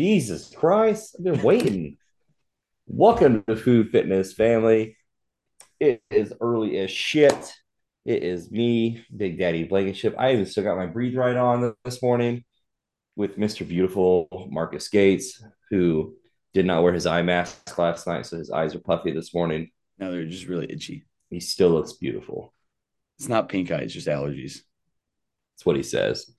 Jesus Christ, I've been waiting. Welcome to Food Fitness Family. It is early as shit. It is me, Big Daddy Blankenship. I even still got my breathe right on this morning with Mr. Beautiful Marcus Gates, who did not wear his eye mask last night, so his eyes are puffy this morning. No, they're just really itchy. He still looks beautiful. It's not pink eye, it's just allergies, That's what he says.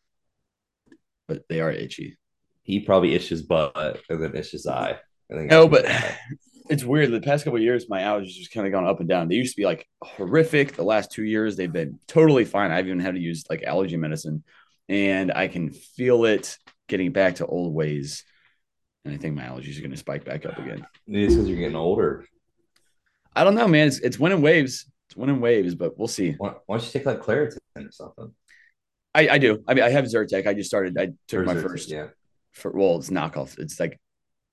but they are itchy. He probably itched his butt and then itched his eye. I think No, but what- it's weird. The past couple of years, my allergies just kind of gone up and down. They used to be like horrific. The last two years, they've been totally fine. I've even had to use like allergy medicine, and I can feel it getting back to old ways. And I think my allergies are going to spike back up again. Maybe it's because you're getting older. I don't know, man. It's it's winning waves. It's winning waves, but we'll see. Why, why don't you take like Claritin or something? I, I do. I mean, I have Zyrtec. I just started. I took Or my first. Yeah. For, well, it's knockoff. It's like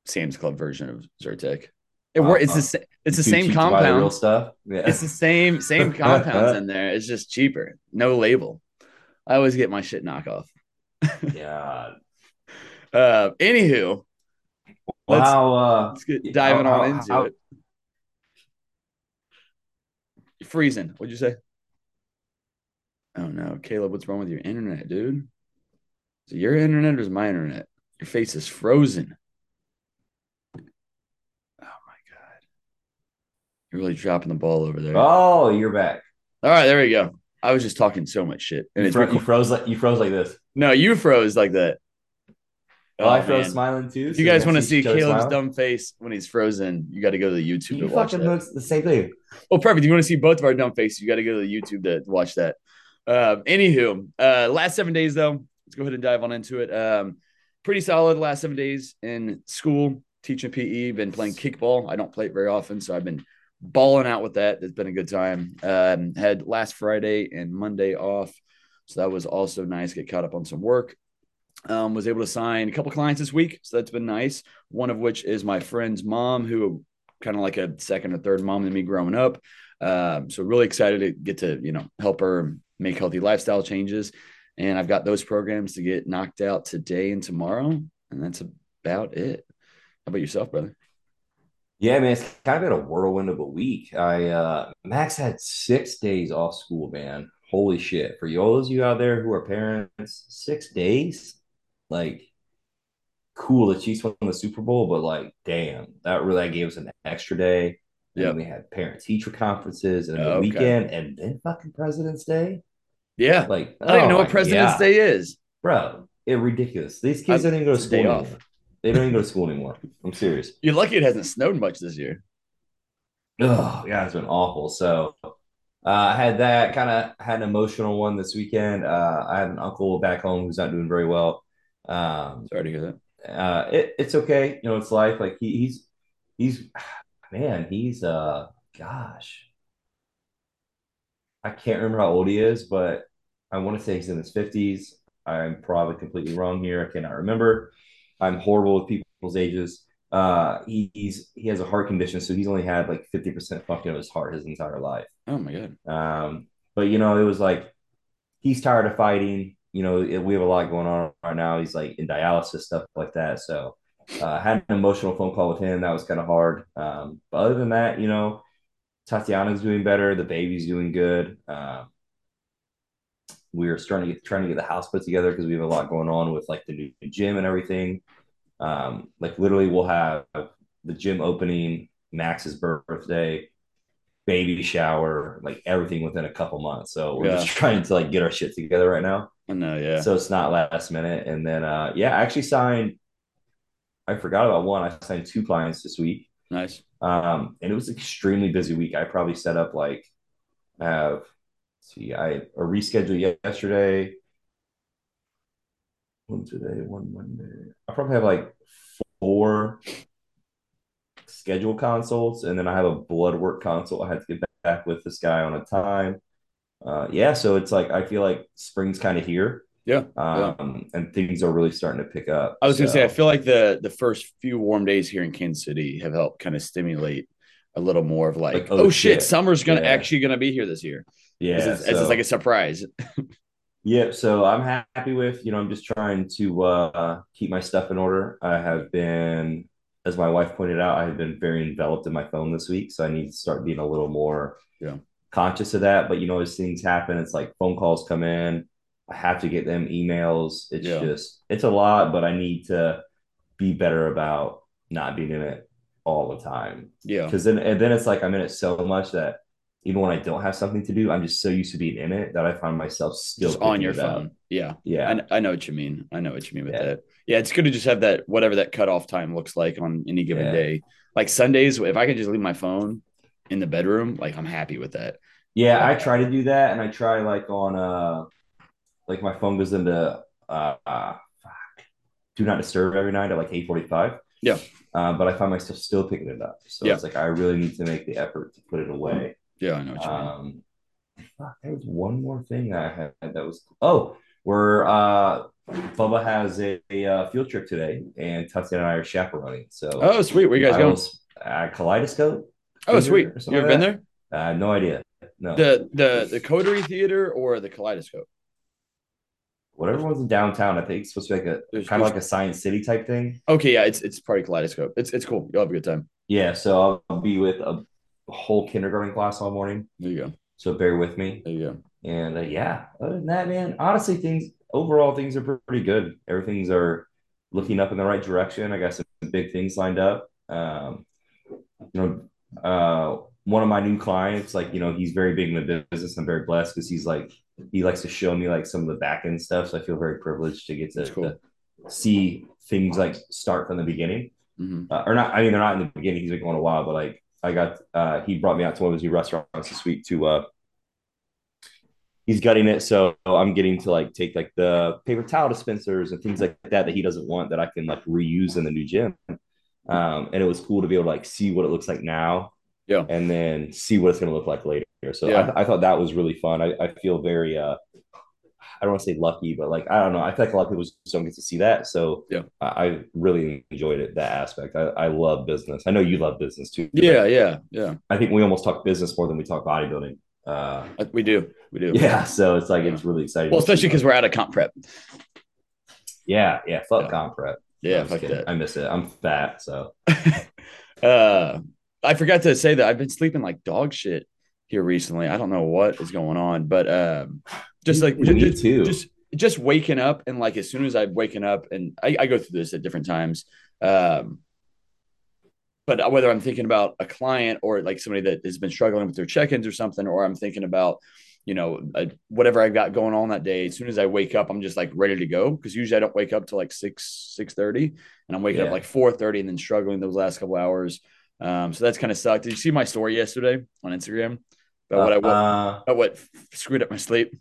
Sam's Club version of Zyrtec. It Wow. It's the it's the same compound. real stuff. Yeah. It's the same same compounds in there. It's just cheaper. No label. I always get my shit knockoff. yeah. Uh, anywho, Let's- Wow. Uh, let's get diving how- on how- into how- it. You're freezing. What'd you say? Oh no, Caleb, what's wrong with your internet, dude? Is it your internet or is my internet? Your face is frozen. Oh my god. You're really dropping the ball over there. oh, you're back. All right, there we go. I was just talking so much shit. And You, it's fro- you froze like you froze like this. no, you froze like that. Oh, I froze man. smiling too. If you so guys want to see Caleb's dumb face when he's frozen, you got to go to the YouTube You to watch fucking that. looks the same thing. Oh, perfect. You want to see both of our dumb faces? You got to go to the YouTube to watch that. Uh, anywho, uh, last seven days though, let's go ahead and dive on into it. Um, pretty solid last seven days in school, teaching PE. Been playing kickball. I don't play it very often, so I've been balling out with that. It's been a good time. Um, had last Friday and Monday off, so that was also nice. Get caught up on some work. Um, was able to sign a couple clients this week, so that's been nice. One of which is my friend's mom, who kind of like a second or third mom to me growing up. Um, so really excited to get to you know help her make healthy lifestyle changes, and I've got those programs to get knocked out today and tomorrow, and that's about it. How about yourself, brother? Yeah, man, it's kind of been a whirlwind of a week. I uh Max had six days off school, man. Holy shit. For you all those of you out there who are parents, six days? Like cool, the Chiefs won the Super Bowl, but like, damn, that really that gave us an extra day. Yeah, we had parent teacher conferences and Oh, the okay. weekend and then fucking President's Day. Yeah, Like, I don't even know oh what President's God. Day is. Bro, it ridiculous. These kids I- don't even go to it's school off. They don't even go to school anymore. I'm serious. You're lucky it hasn't snowed much this year. Oh, yeah, it's been awful. So, uh, I had that kind of had an emotional one this weekend. Uh, I have an uncle back home who's not doing very well. Um, Sorry to hear that. uh, it, it's okay. You know, it's life. Like he, he's, he's, man, he's, uh, gosh, I can't remember how old he is, but I want to say he's in his fifties. I'm probably completely wrong here. I cannot remember. I'm horrible with people's ages. Uh, he, he's he has a heart condition, so he's only had like 50% function of his heart his entire life. Oh my god. Um, but you know, it was like he's tired of fighting. You know, it, we have a lot going on right now. He's like in dialysis, stuff like that. So uh, I had an emotional phone call with him. That was kind of hard. Um, but other than that, you know, Tatiana's doing better. The baby's doing good. Um, we're starting to get trying to get the house put together because we have a lot going on with like the new gym and everything. Um, like literally, we'll have the gym opening, Max's birthday, baby shower, like everything within a couple months. So we're Yeah. just trying to like get our shit together right now. I know, yeah. So it's not last minute. And then uh yeah, I actually signed I forgot about one. I signed two clients this week. nice. Um and it was an extremely busy week. I probably set up like I have see, I a reschedule yesterday. One today, one Monday. I probably have like four scheduled consults, and then I have a blood work consult. I had to get back with this guy on a time. Uh, yeah, so it's like I feel like spring's kind of here, Yeah. yeah. um, and things are really starting to pick up. I was gonna say, I feel like the the first few warm days here in Kansas City have helped kind of stimulate a little more of like, Like, oh, oh, shit, shit. summer's gonna Yeah. actually gonna be here this year. Yeah, it's, so- it's like a surprise. yep. so I'm happy with, you know, I'm just trying to uh keep my stuff in order. I have been, as my wife pointed out, I have been very enveloped in my phone this week, so I need to start being a little more Yeah. conscious of that. But you know, as things happen, it's like phone calls come in, I have to get them emails. It's Yeah. just it's a lot, but I need to be better about not being in it all the time. Yeah. Because then and then it's like I'm in it so much that even when I don't have something to do, I'm just so used to being in it that I find myself still on your up. phone. Yeah. Yeah. I, I know what you mean. I know what you mean with Yeah. that. Yeah, it's good to just have that whatever that cutoff time looks like on any given Yeah. day. Like Sundays, if I could just leave my phone in the bedroom, like I'm happy with that. Yeah, I try to do that, and I try like on uh like my phone goes into uh, uh do not disturb every night at like 8:45. Yeah. Uh, but I find myself still picking it up. So Yeah. it's like I really need to make the effort to put it away. Yeah, I know what you mean. Um there was one more thing that I had that was oh, we're uh Bubba has a, a uh, field trip today, and Tatiana and I are chaperoning. So Oh, sweet. Where you guys I going? almost- uh, Kaleidoscope. Oh, sweet. You ever like been that? there? I have no idea. No. The the the Coterie Theater or the Kaleidoscope? Whatever one's in downtown, I think it's supposed to be like a There's- kind of like a science city type thing. Okay, yeah, it's it's probably Kaleidoscope. It's it's cool. You'll have a good time. Yeah, so I'll be with a whole kindergarten class all morning. There you go. So bear with me. There you go. And uh, yeah, other than that, man, honestly, things overall things are pretty good. Everything's are looking up in the right direction. I got some big things lined up. Um, you know, uh, one of my new clients, like you know, he's very big in the business. I'm very blessed because he's like he likes to show me like some of the back end stuff. So I feel very privileged to get to, cool. to see things like start from the beginning. hmm uh, or not. I mean, they're not in the beginning. He's been going a while, but like I got, uh, he brought me out to one of his new restaurants this week to, uh, he's gutting it. So I'm getting to like take like the paper towel dispensers and things like that that he doesn't want that I can like reuse in the new gym. Um, and it was cool to be able to like see what it looks like now, Yeah. and then see what it's going to look like later. So Yeah. I, I thought that was really fun. I, I feel very, uh, I don't want to say lucky, but like I don't know. I feel like a lot of people just don't get to see that. So Yeah. I, really enjoyed it that aspect. I, I love business. I know you love business too. Yeah, yeah, yeah. I think we almost talk business more than we talk bodybuilding. Uh, Uh, We do. We do. yeah, so it's like it's really exciting. Well, especially because we're out of comp prep. yeah, yeah, fuck Yeah. comp prep. Yeah, fuck kidding. that. I miss it. I'm fat, so uh, I forgot to say that I've been sleeping like dog shit here recently. I don't know what is going on, but um, just like Me just, too. just just waking up and like as soon as I'm waking up, and I, I go through this at different times. Um, but whether I'm thinking about a client or like somebody that has been struggling with their check-ins or something, or I'm thinking about you know uh whatever I've got going on that day. As soon as I wake up, I'm just like ready to go because usually I don't wake up till like six six thirty, and I'm waking up Yeah. like four thirty and then struggling those last couple hours. Um, so that's kind of sucked. Did you see my story yesterday on Instagram about what I uh, about what screwed up my sleep?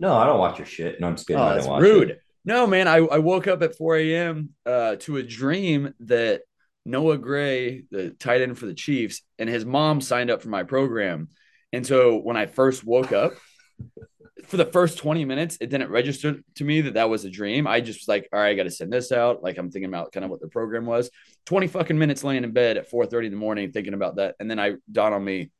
No, I don't watch your shit. No, I'm just kidding. Oh, that's rude. it. No, man, I, I woke up at 4 a.m. Uh, to a dream that Noah Gray, the tight end for the Chiefs, and his mom signed up for my program. And so when I first woke up, for the first 20 minutes, it didn't register to me that that was a dream. I just was like, all right, I got to send this out. Like I'm thinking about kind of what the program was. 20 fucking minutes laying in bed at 4:30 in the morning thinking about that. And then I dawned on me,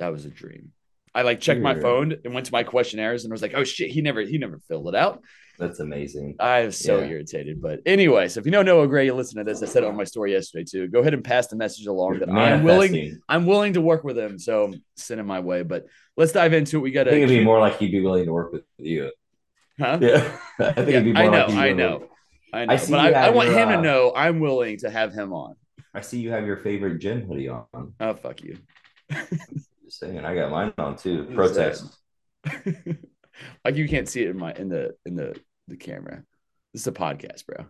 that was a dream. I like checked my phone and went to my questionnaires and was like, oh shit, he never he never filled it out. That's amazing. I am so Yeah. irritated. But anyway, so if you know Noah Gray, you listen to this. I said it on my story yesterday too. Go ahead and pass the message along that I'm willing. I'm willing to work with him. So send him my way. But let's dive into it. We got I think it'd be more like he'd be willing to work with you. Huh? Yeah, I think Yeah, it'd be more I know. like I know. I know. I but I, I want your, him to uh, know I'm willing to have him on. I see you have your favorite gym hoodie on. Oh fuck you. Just saying, I got mine on too. Protest. like you can't see it in my in the in the the camera. This is a podcast, bro.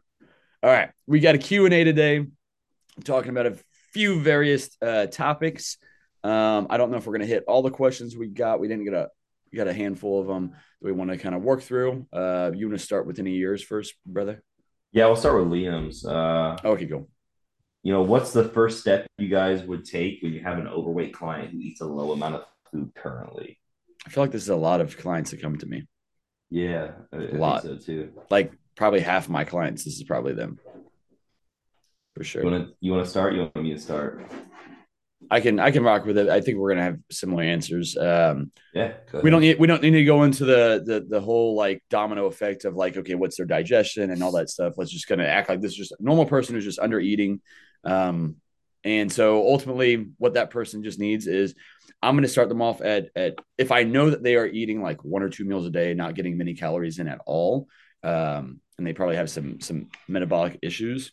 All right, we got a Q and A today, talking about a few various uh, topics. Um, I don't know if we're gonna hit all the questions we got. We didn't get a we got a handful of them that we want to kind of work through. Uh, you want to start with any of yours first, brother? Yeah, we'll start with Liam's. Uh, Okay, go. You know, what's the first step you guys would take when you have an overweight client who eats a low amount of food currently? I feel like this is a lot of clients that come to me. Yeah, I, I think lot. so too. Like probably half of my clients. This is probably them for sure. You want to you want to start? You want me to start? I can I can rock with it. I think we're gonna have similar answers. Um, Yeah. we don't need we don't need to go into the the the whole like domino effect of like okay what's their digestion and all that stuff let's just kind of act like this is just a normal person who's just under eating um and so ultimately what that person just needs is i'm going to start them off at at if i know that they are eating like one or two meals a day not getting many calories in at all um and they probably have some some metabolic issues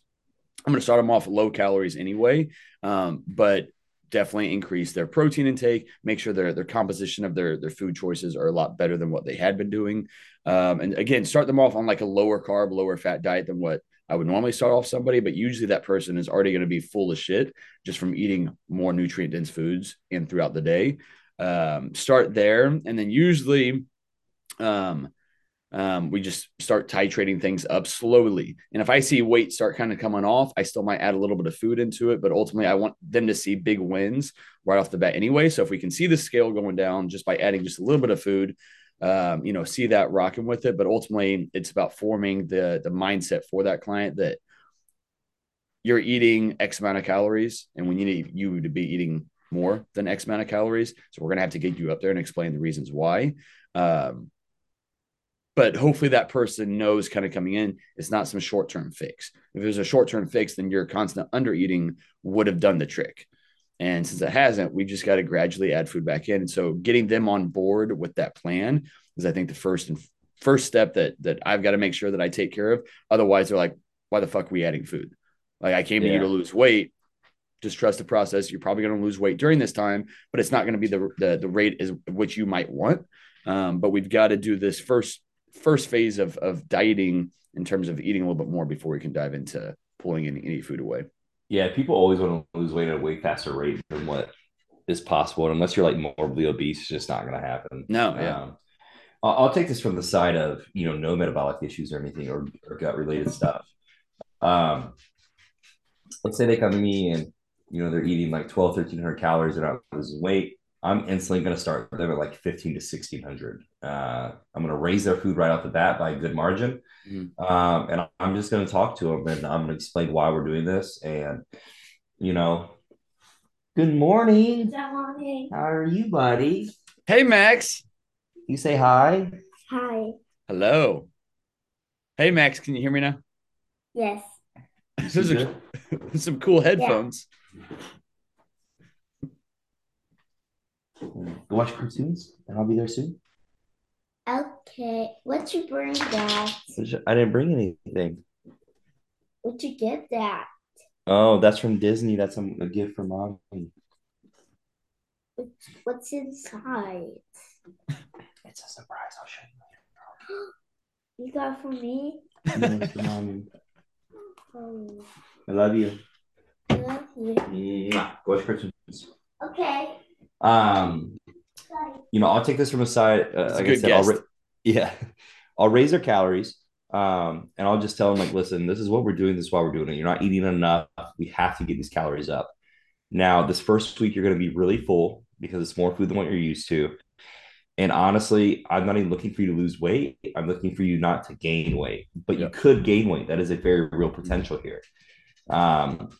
i'm going to start them off low calories anyway um but definitely increase their protein intake, make sure their their composition of their their food choices are a lot better than what they had been doing. Um, and again, start them off on like a lower carb, lower fat diet than what I would normally start off somebody, but usually that person is already going to be full of shit just from eating more nutrient dense foods and throughout the day. Um, start there, and then usually, um, um, we just start titrating things up slowly. And if I see weight start kind of coming off, I still might add a little bit of food into it. But ultimately, I want them to see big wins right off the bat anyway. So if we can see the scale going down just by adding just a little bit of food, um, you know, see that rocking with it. But ultimately, it's about forming the the mindset for that client that you're eating X amount of calories, and we need you to be eating more than X amount of calories. So we're gonna have to get you up there and explain the reasons why. Um, but hopefully that person knows kind of coming in it's not some short-term fix if it was a short-term fix then your constant under eating would have done the trick and since it hasn't we just got to gradually add food back in. And so getting them on board with that plan is i think the first and first step that that i've got to make sure that i take care of. Otherwise they're like why the fuck are we adding food? Like i came to you to lose weight. Just trust the process. You're probably going to lose weight during this time but it's not going to be the, the the rate is which you might want. Um, but we've got to do this first first phase of of dieting in terms of eating a little bit more before we can dive into pulling any, any food away. Yeah, people always want to lose weight at a way faster rate than what is possible. And unless you're like morbidly obese, it's just not going to happen. No, yeah. Um, I'll, I'll take this from the side of you know no metabolic issues or anything or, or gut related stuff. Um, let's say they come to me and you know they're eating like 12, 1300 calories, they're not losing weight. I'm instantly going to start them at like 15 to 1600. Uh, I'm going to raise their food right off the bat by a good margin. Mhm. Um, and I'm just going to talk to them and I'm going to explain why we're doing this. And, you know, good morning. Good Morning. How are you, buddy? Hey Max. You say hi. Hi. Hello. Hey Max, can you hear me now? Yes. Those are some cool headphones. Go watch cartoons and I'll be there soon. Okay. What'd you bring that? I didn't bring anything. What'd you get that? Oh, that's from Disney. That's a, a gift from mom. What's inside? It's a surprise. I'll show You You got for me? No, for mommy. Oh, I love you. I love you. Mwah. Go watch cartoons. Okay. Um, you know, I'll take this from a side. Uh, like I said, I'll ra- yeah, I'll raise their calories. Um, and I'll just tell them like, listen, this is what we're doing. This is why we're doing it. You're not eating enough. We have to get these calories up. Now, this first week, you're going to be really full because it's more food than what you're used to. And honestly, I'm not even looking for you to lose weight. I'm looking for you not to gain weight, but you could gain weight. That is a very real potential here. Um,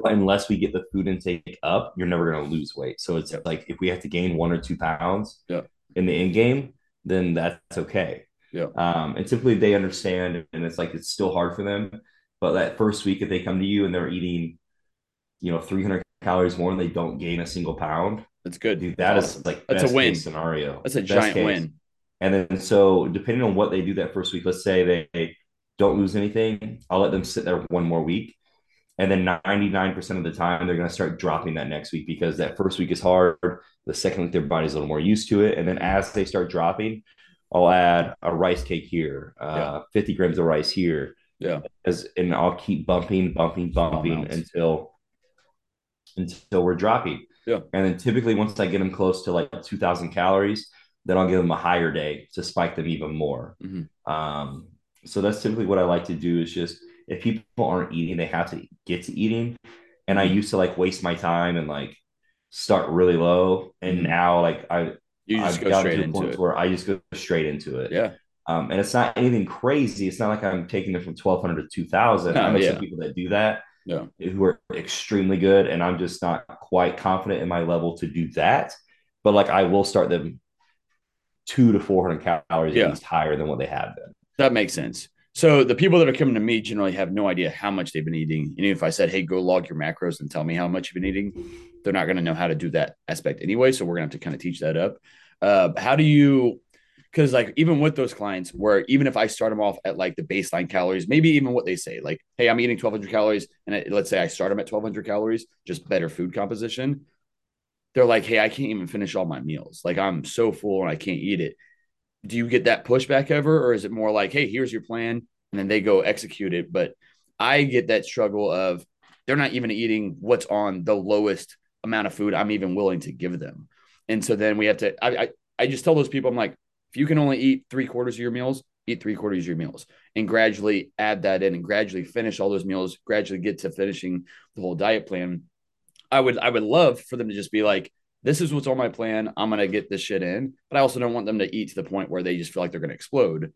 but unless we get the food intake up, you're never going to lose weight. So it's like if we have to gain one or two pounds in the end game, then that's okay. Yep. Um, and typically they understand, and it's like it's still hard for them. But that first week, if they come to you and they're eating, you know, 300 calories more and they don't gain a single pound, That's good. dude, That's that is awesome. like That's a win. scenario. That's a Best giant case. win. And then so depending on what they do that first week, let's say they don't lose anything, I'll let them sit there one more week. And then 99% of the time, they're going to start dropping that next week because that first week is hard. The second week, their body's a little more used to it. And then as they start dropping, I'll add a rice cake here, uh, 50 grams of rice here. Yeah. As, and I'll keep bumping, bumping, bumping until until we're dropping. Yeah. And then typically once I get them close to like 2000 calories, then I'll give them a higher day to spike them even more. Mhm. Um, so that's typically what I like to do is just if people aren't eating, they have to get to eating. And I used to like waste my time and like start really low. And Mhm. now like I You just I've go straight into point it. where I just go straight into it. Yeah. Um, and it's not anything crazy. It's not like I'm taking it from 1200 to 2000. No, I know yeah. some people that do that. Yeah. who are extremely good, and I'm just not quite confident in my level to do that. But like I will start them two to four hundred calories Yeah. at least higher than what they have been. That makes sense. So the people that are coming to me generally have no idea how much they've been eating. And if I said, "Hey, go log your macros and tell me how much you've been eating," they're not going to know how to do that aspect anyway. So we're going to have to kind of teach that up. Uh, how do you? Because like even with those clients, where even if I start them off at like the baseline calories, maybe even what they say, like, "Hey, I'm eating 1,200 calories," and I, let's say I start them at 1,200 calories, just better food composition. They're like, "Hey, I can't even finish all my meals. Like I'm so full and I can't eat it." Do you get that pushback ever or is it more like hey here's your plan and then they go execute it? But i get that struggle of they're not even eating what's on the lowest amount of food i'm even willing to give them. And so then we have to i i, I just tell those people i'm like if you can only eat three quarters of your meals eat three quarters of your meals and gradually add that in and gradually finish all those meals gradually get to finishing the whole diet plan. I would i would love for them to just be like this is what's on my plan. I'm gonna get this shit in, but I also don't want them to eat to the point where they just feel like they're gonna explode.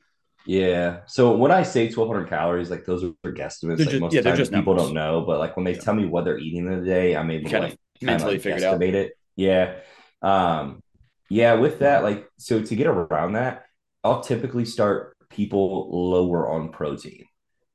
Yeah. So when I say 1,200 calories, like those are guesstimates. They're like just- most yeah, of they're the time just people numbers. don't know, but like when they Yeah. tell me what they're eating in a day, I'm able to Kind of like mentally like, figure it out. estimate it. Yeah. Um, yeah, with that, like so to get around that, I'll typically start people lower on protein.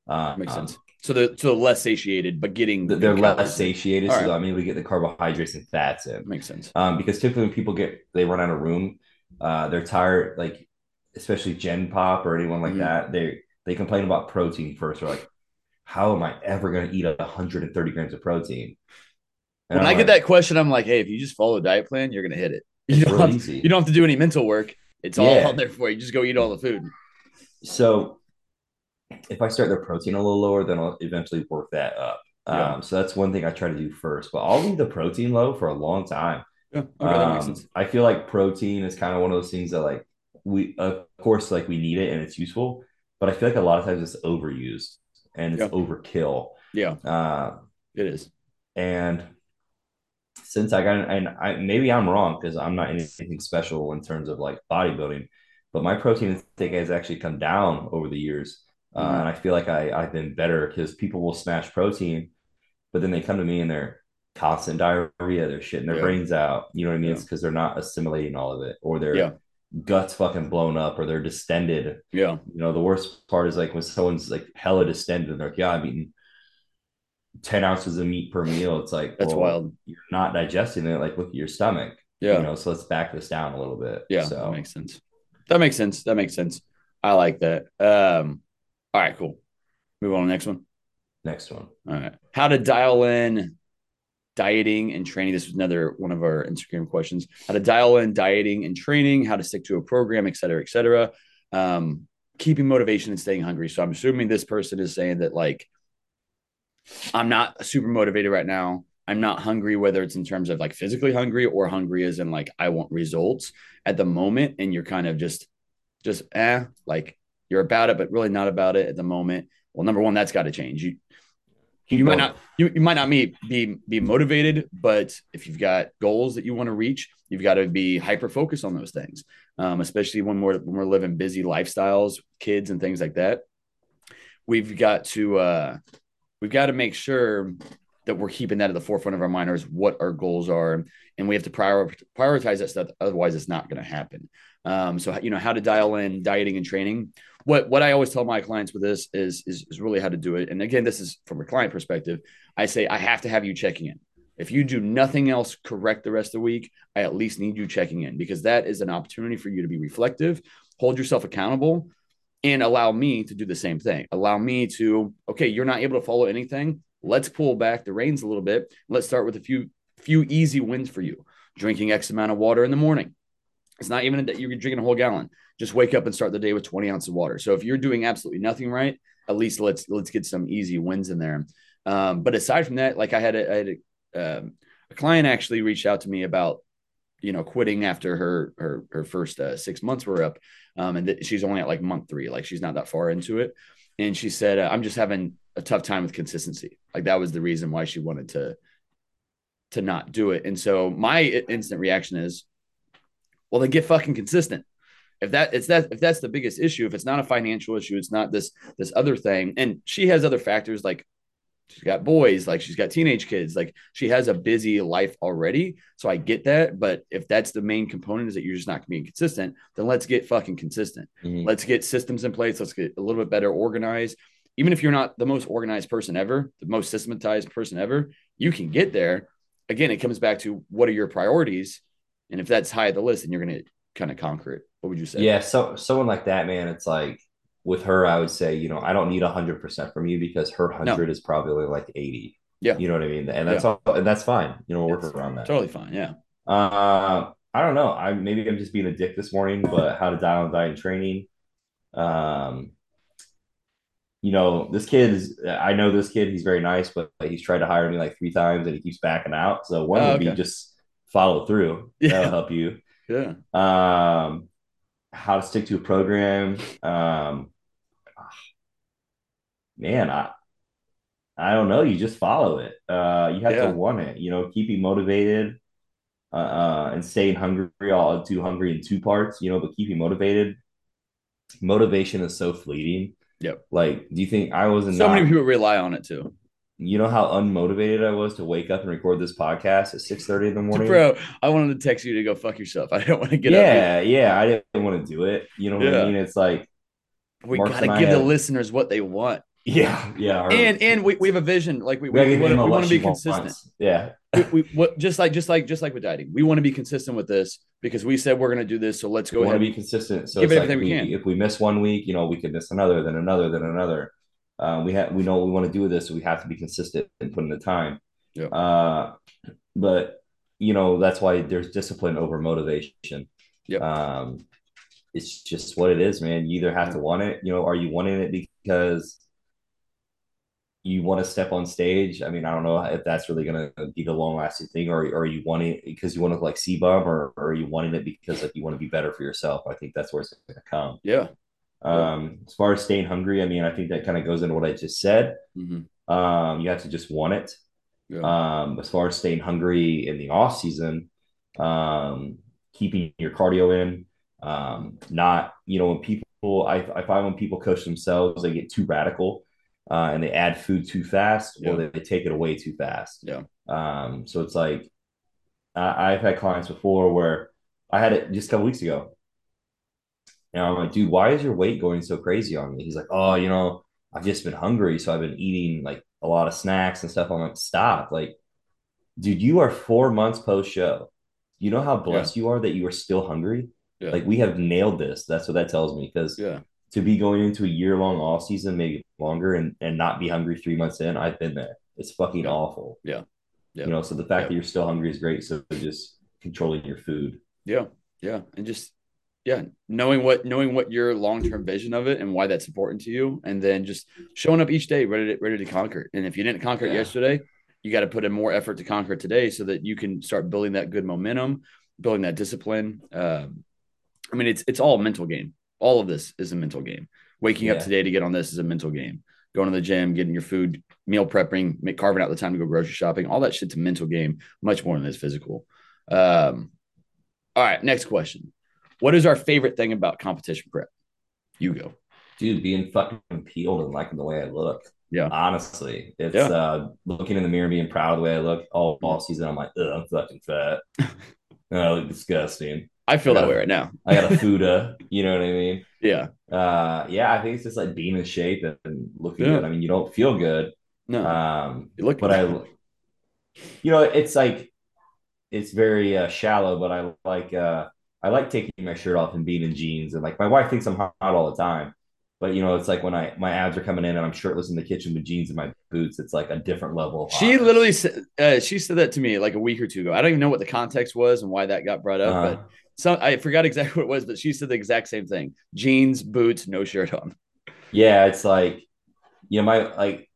Um, Makes sense. So they're so less satiated, but getting th- they're less satiated, All so right. I mean we get the carbohydrates and fats in. Makes sense. Um, because typically when people get they run out of room, uh, they're tired, like especially Gen Pop or anyone like Mhm. that, they they complain about protein first. They're like, how am I ever gonna eat 130 grams of protein? And When I'm I get like, that question, I'm like, hey, if you just follow a diet plan, you're gonna hit it. You don't, have, you don't have to do any mental work. It's all Yeah. out there for you. Just go eat all the food. So if I start their protein a little lower, then I'll eventually work that up. Yeah. Um, so that's one thing I try to do first. But I'll leave the protein low for a long time. Yeah. Okay, Um. I feel like protein is kind of one of those things that like we of course like we need it and it's useful, but I feel like a lot of times it's overused and it's Yeah. overkill. Yeah, Uh, it is. and since I got and I maybe I'm wrong because I'm not anything special in terms of like bodybuilding, but my protein intake has actually come down over the years. Uh, Mhm. and I feel like I, I've been better because people will smash protein, but then they come to me and they're constant diarrhea, they're shitting their Yeah. brains out. You know what I mean? Yeah. It's because they're not assimilating all of it, or their Yeah. guts fucking blown up, or they're distended. Yeah. You know, the worst part is like when someone's like hella distended and they're like, yeah, I'm eating 10 ounces of meat per meal. It's like, That's well, wild. You're not digesting it. Like, look at your stomach. Yeah. You know, so let's back this down a little bit. Yeah, So that makes sense. That makes sense. That makes sense. I like that. Um, all right, cool. Move on to the next one. next one. All right. How to dial in dieting and training. This was another one of our Instagram questions. How to dial in dieting and training, how to stick to a program, et cetera, et cetera. Um, keeping motivation and staying hungry. So I'm assuming this person is saying that like I'm not super motivated right now. I'm not hungry, whether it's in terms of like physically hungry or hungry as in like I want results at the moment. And you're kind of just just eh, like you're about it, but really not about it at the moment. Well, number one, that's got to change. You you might not you, you might not be, be be motivated, but if you've got goals that you want to reach, you've got to be hyper focused on those things. Um, especially when we're when we're living busy lifestyles, kids and things like that. We've got to uh, we've got to make sure that we're keeping that at the forefront of our minds, what our goals are, and we have to prior, prioritize that stuff. Otherwise, it's not going to happen. Um, so you know how to dial in dieting and training. What what I always tell my clients with this is, is is really how to do it. And again, this is from a client perspective. I say I have to have you checking in. If you do nothing else correct the rest of the week, I at least need you checking in because that is an opportunity for you to be reflective, hold yourself accountable, and allow me to do the same thing. Allow me to, okay, you're not able to follow anything. Let's pull back the reins a little bit. Let's start with a few few easy wins for you. Drinking X amount of water in the morning. It's not even that you're drinking a whole gallon. Just wake up and start the day with 20 ounces of water. So if you're doing absolutely nothing right, at least let's let's get some easy wins in there. Um, but aside from that, like I had a, I had a, um, a client actually reached out to me about you know quitting after her her her first uh, six months were up, um, and th- she's only at like month three, like she's not that far into it. And she said, "I'm just having a tough time with consistency." Like that was the reason why she wanted to to not do it. And so my instant reaction is, well, then get fucking consistent. If that it's that if that's the biggest issue, if it's not a financial issue, it's not this this other thing. And she has other factors like she's got boys, like she's got teenage kids, like she has a busy life already. So I get that. But if that's the main component is that you're just not being consistent, then let's get fucking consistent. Mhm. Let's get systems in place. Let's get a little bit better organized. Even if you're not the most organized person ever, the most systematized person ever, you can get there. Again, it comes back to what are your priorities? And if that's high at the list, then you're going to kind of conquer it. What would you say? Yeah, so someone like that, man, it's like with her, I would say, you know, I don't need hundred percent from you because her hundred is probably like eighty. Yeah. You know what I mean? And that's all and that's fine. You know, we'll work around that. Totally fine. Yeah. Uh I don't know. I maybe I'm just being a dick this morning, but how to dial in diet and training. Um you know, this kid is I know this kid, he's very nice, but he's tried to hire me like three times and he keeps backing out. So one Oh, would be just follow through. Yeah. That'll help you. Yeah. Um how to stick to a program. Um man, I I don't know. You just follow it. Uh, you have Yeah. to want it. You know, keeping motivated, uh, uh, and staying hungry. I'll do hungry in two parts. You know, but keeping motivated. Motivation is so fleeting. Yep. Like, do you think I wasn't? So not, many people rely on it too. You know how unmotivated I was to wake up and record this podcast at six thirty in the morning. Bro, I wanted to text you to go fuck yourself. I don't want to get up. yeah, yeah. I didn't want to do it. You know what Yeah. I mean? It's like, We Marks gotta and give the listeners what they want. yeah, yeah. our- And and we, we have a vision. Like we, we we, want, we want to be consistent. wants. Yeah, we, we what just like just like just like with dieting. We want to be consistent with this because we said we're gonna do this. So let's go we want ahead. to be consistent. So give it's it like everything we we, can. if we miss one week, you know, we could miss another, then another, then another. Um, we have we know what we want to do with this, so we have to be consistent and put in the time. Yeah. Uh, but you know that's why there's discipline over motivation. Yep. Um, it's just what it is, man. You either have to want it. You know, are you wanting it because you want to step on stage? I mean, I don't know if that's really going to be the long lasting thing, or, or are you wanting it because you want to like see bum, or, or are you wanting it because like you want to be better for yourself? I think that's where it's going to come. yeah. Um, as far as staying hungry, I mean, I think that kind of goes into what I just said. hmm Um, you have to just want it. Yeah. Um, as far as staying hungry in the off season, um, keeping your cardio in, um, not you know when people I, I find when people coach themselves, they get too radical, uh, and they add food too fast or they, they take it away too fast. Yeah. Um, so it's like I, I've had clients before where I had it just a couple weeks ago. And I'm like, dude, why is your weight going so crazy on me? He's like, oh, you know, I've just been hungry, so I've been eating like a lot of snacks and stuff. I'm like, stop. Like, dude, you are four months post show. You know how blessed you are that you are still hungry? Yeah. Like, we have nailed this. That's what that tells me. Because yeah. to be going into a year long off season, maybe longer, and, and not be hungry three months in, I've been there. It's fucking Yeah. awful. Yeah. Yeah. You know, so the fact Yeah. that you're still hungry is great. So just controlling your food. Yeah. Yeah. And just yeah, knowing what knowing what your long term vision of it and why that's important to you, and then just showing up each day ready to ready to conquer. And if you didn't conquer it yesterday, you got to put in more effort to conquer it today, so that you can start building that good momentum, building that discipline. Um, I mean, it's it's all a mental game. All of this is a mental game. Waking up today to get on this is a mental game. Going to the gym, getting your food, meal prepping, carving out the time to go grocery shopping, all that shit's a mental game, much more than it's physical. Um, all right, next question. What is our favorite thing about competition prep? You go. Dude, being fucking peeled and liking the way I look. Yeah. Honestly, it's Yeah. uh looking in the mirror, being proud of the way I look. All all season, I'm like, I'm fucking fat. oh, I look disgusting. I feel that way right now. I got a fuda. you know what I mean? Yeah. Uh, yeah, I think it's just like being in shape and, and looking Yeah. good. I mean, you don't feel good. No, Um, you look but I, you know, it's like it's very uh, shallow. But I like uh, I like taking my shirt off and being in jeans, and like my wife thinks I'm hot all the time. But you know, it's like when I my abs are coming in and I'm shirtless in the kitchen with jeans and my boots. It's like a different level. Of She literally said uh, she said that to me like a week or two ago. I don't even know what the context was and why that got brought up, Uh, but some I forgot exactly what it was, but she said the exact same thing: jeans, boots, no shirt on. yeah, it's like you know my like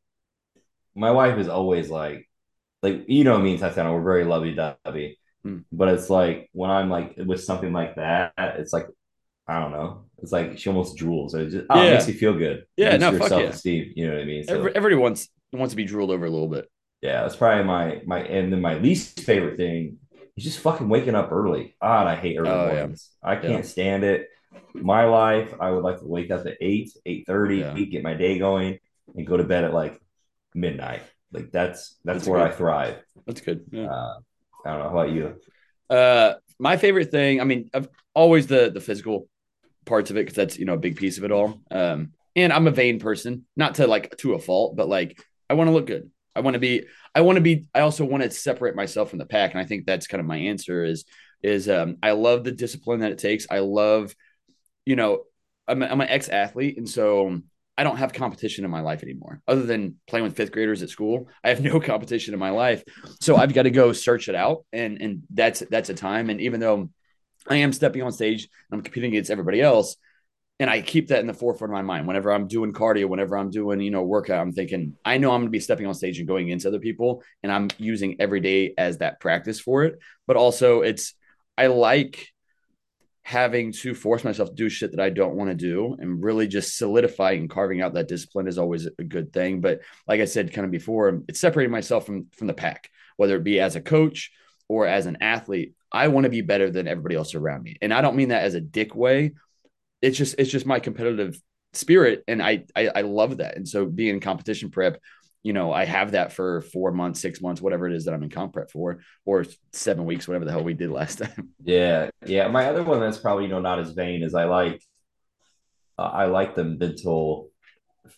my wife is always like like you know me and Tatiana, we're very lovey dovey. Hmm. But it's like when I'm like with something like that, it's like I don't know. It's like she almost drools. It just oh, it makes you feel good. Yeah, Boosts no, your fuck yeah. self-esteem. You know what I mean? So Every, everybody wants wants to be drooled over a little bit. yeah, that's probably my my and then my least favorite thing is just fucking waking up early. God, I hate early Oh, yeah. mornings. I can't stand it. My life, I would like to wake up at eight, eight thirty, Yeah. get my day going, and go to bed at like midnight. like that's that's, That's where good. I thrive. That's good. Yeah. Uh, I don't know. How about you? Uh, my favorite thing, I mean, I've always the the physical parts of it because that's you know a big piece of it all. Um, and I'm a vain person, not to like to a fault, but like I want to look good. I want to be. I want to be. I also want to separate myself from the pack, and I think that's kind of my answer. Is is um, I love the discipline that it takes. I love, you know, I'm, a, I'm an ex athlete, and so I don't have competition in my life anymore, other than playing with fifth graders at school. I have no competition in my life, so I've got to go search it out, and and that's that's a time. And even though I am stepping on stage and I'm competing against everybody else, and I keep that in the forefront of my mind whenever I'm doing cardio, whenever I'm doing you know workout, I'm thinking I know I'm going to be stepping on stage and going against other people, and I'm using every day as that practice for it. But also, it's I like having to force myself to do shit that I don't want to do and really just solidifying and carving out that discipline is always a good thing. But like I said kind of before, it's separating myself from from the pack, whether it be as a coach or as an athlete. I want to be better than everybody else around me. And I don't mean that as a dick way. It's just it's just my competitive spirit and I I, I love that. And so being in competition prep, you know, I have that for four months, six months, whatever it is that I'm in comp prep for, or seven weeks, whatever the hell we did last time. Yeah, yeah. My other one that's probably you know not as vain is I like. Uh, I like the mental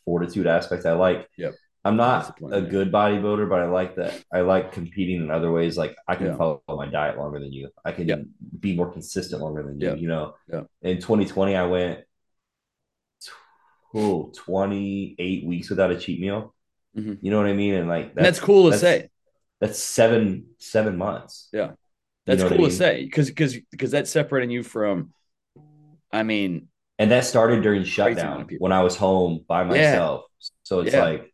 fortitude aspect. I like. Yep. I'm not a good bodybuilder, but I like that. I like competing in other ways. Like I can Yeah. follow my diet longer than you. I can Yeah. be more consistent longer than you. Yeah. You know. In 2020, I went. Oh, 28 weeks without a cheat meal. Mhm. You know what I mean? And like And that's cool to that's- say. That's seven seven months. Yeah. You That's know what I cool to say because because because that's separating you from. I mean, And that started during shutdown when I was home by myself. So it's Yeah. like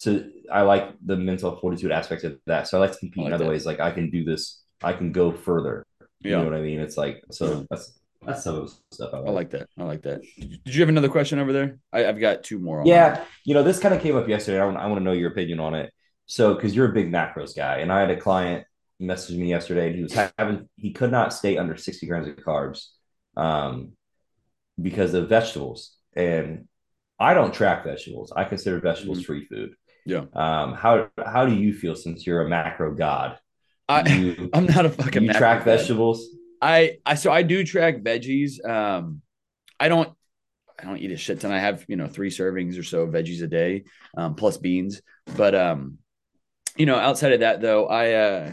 to I like the mental fortitude aspect of that. So I like to compete like in other that. ways. Like I can do this, I can go further. You know yeah, what I mean? It's like so that's that's some of the stuff I like. I like that. I like that. Did you have another question over there? I, I've got two more. On Yeah, you know, this kind of came up yesterday. I want, I want to know your opinion on it. So, because you're a big macros guy, and I had a client message me yesterday, and he was having he could not stay under 60 grams of carbs, um, because of vegetables. And I don't track vegetables. I consider vegetables free food. Yeah. Um, how how do you feel since you're a macro god? I, you, I'm not a fucking you track guy. vegetables? I I so I do track veggies. Um, I don't I don't eat a shit ton. I have you know three servings or so of veggies a day, um, plus beans. But um, you know, outside of that though, I uh,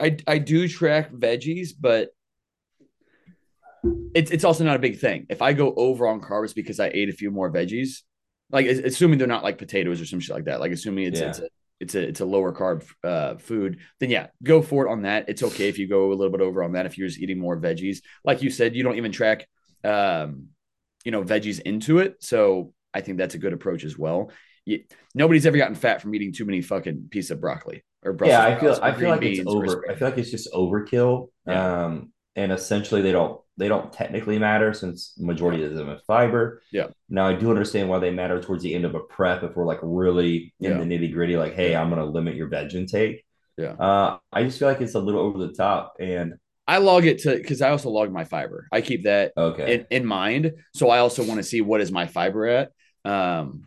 I I do track veggies, but it's it's also not a big thing. If I go over on carbs because I ate a few more veggies, like assuming they're not like potatoes or some shit like that, like assuming it's Yeah. it's a it's a it's a lower carb uh, food, then yeah, go for it on that. It's okay if you go a little bit over on that if you're just eating more veggies. Like you said, you don't even track um, you know, veggies into it. So I think that's a good approach as well. You, nobody's ever gotten fat from eating too many fucking piece of broccoli or Brussels yeah, I feel I feel like it's over. I feel like it's just overkill. Yeah. Um, and essentially they don't they don't technically matter since majority of them have fiber. Yeah. Now I do understand why they matter towards the end of a prep if we're like really in Yeah. the nitty gritty. Like, hey, I'm gonna limit your veg intake. Yeah. Uh, I just feel like it's a little over the top. And I log it to because I also log my fiber. I keep that okay, in, in mind. So I also want to see what is my fiber at. Um,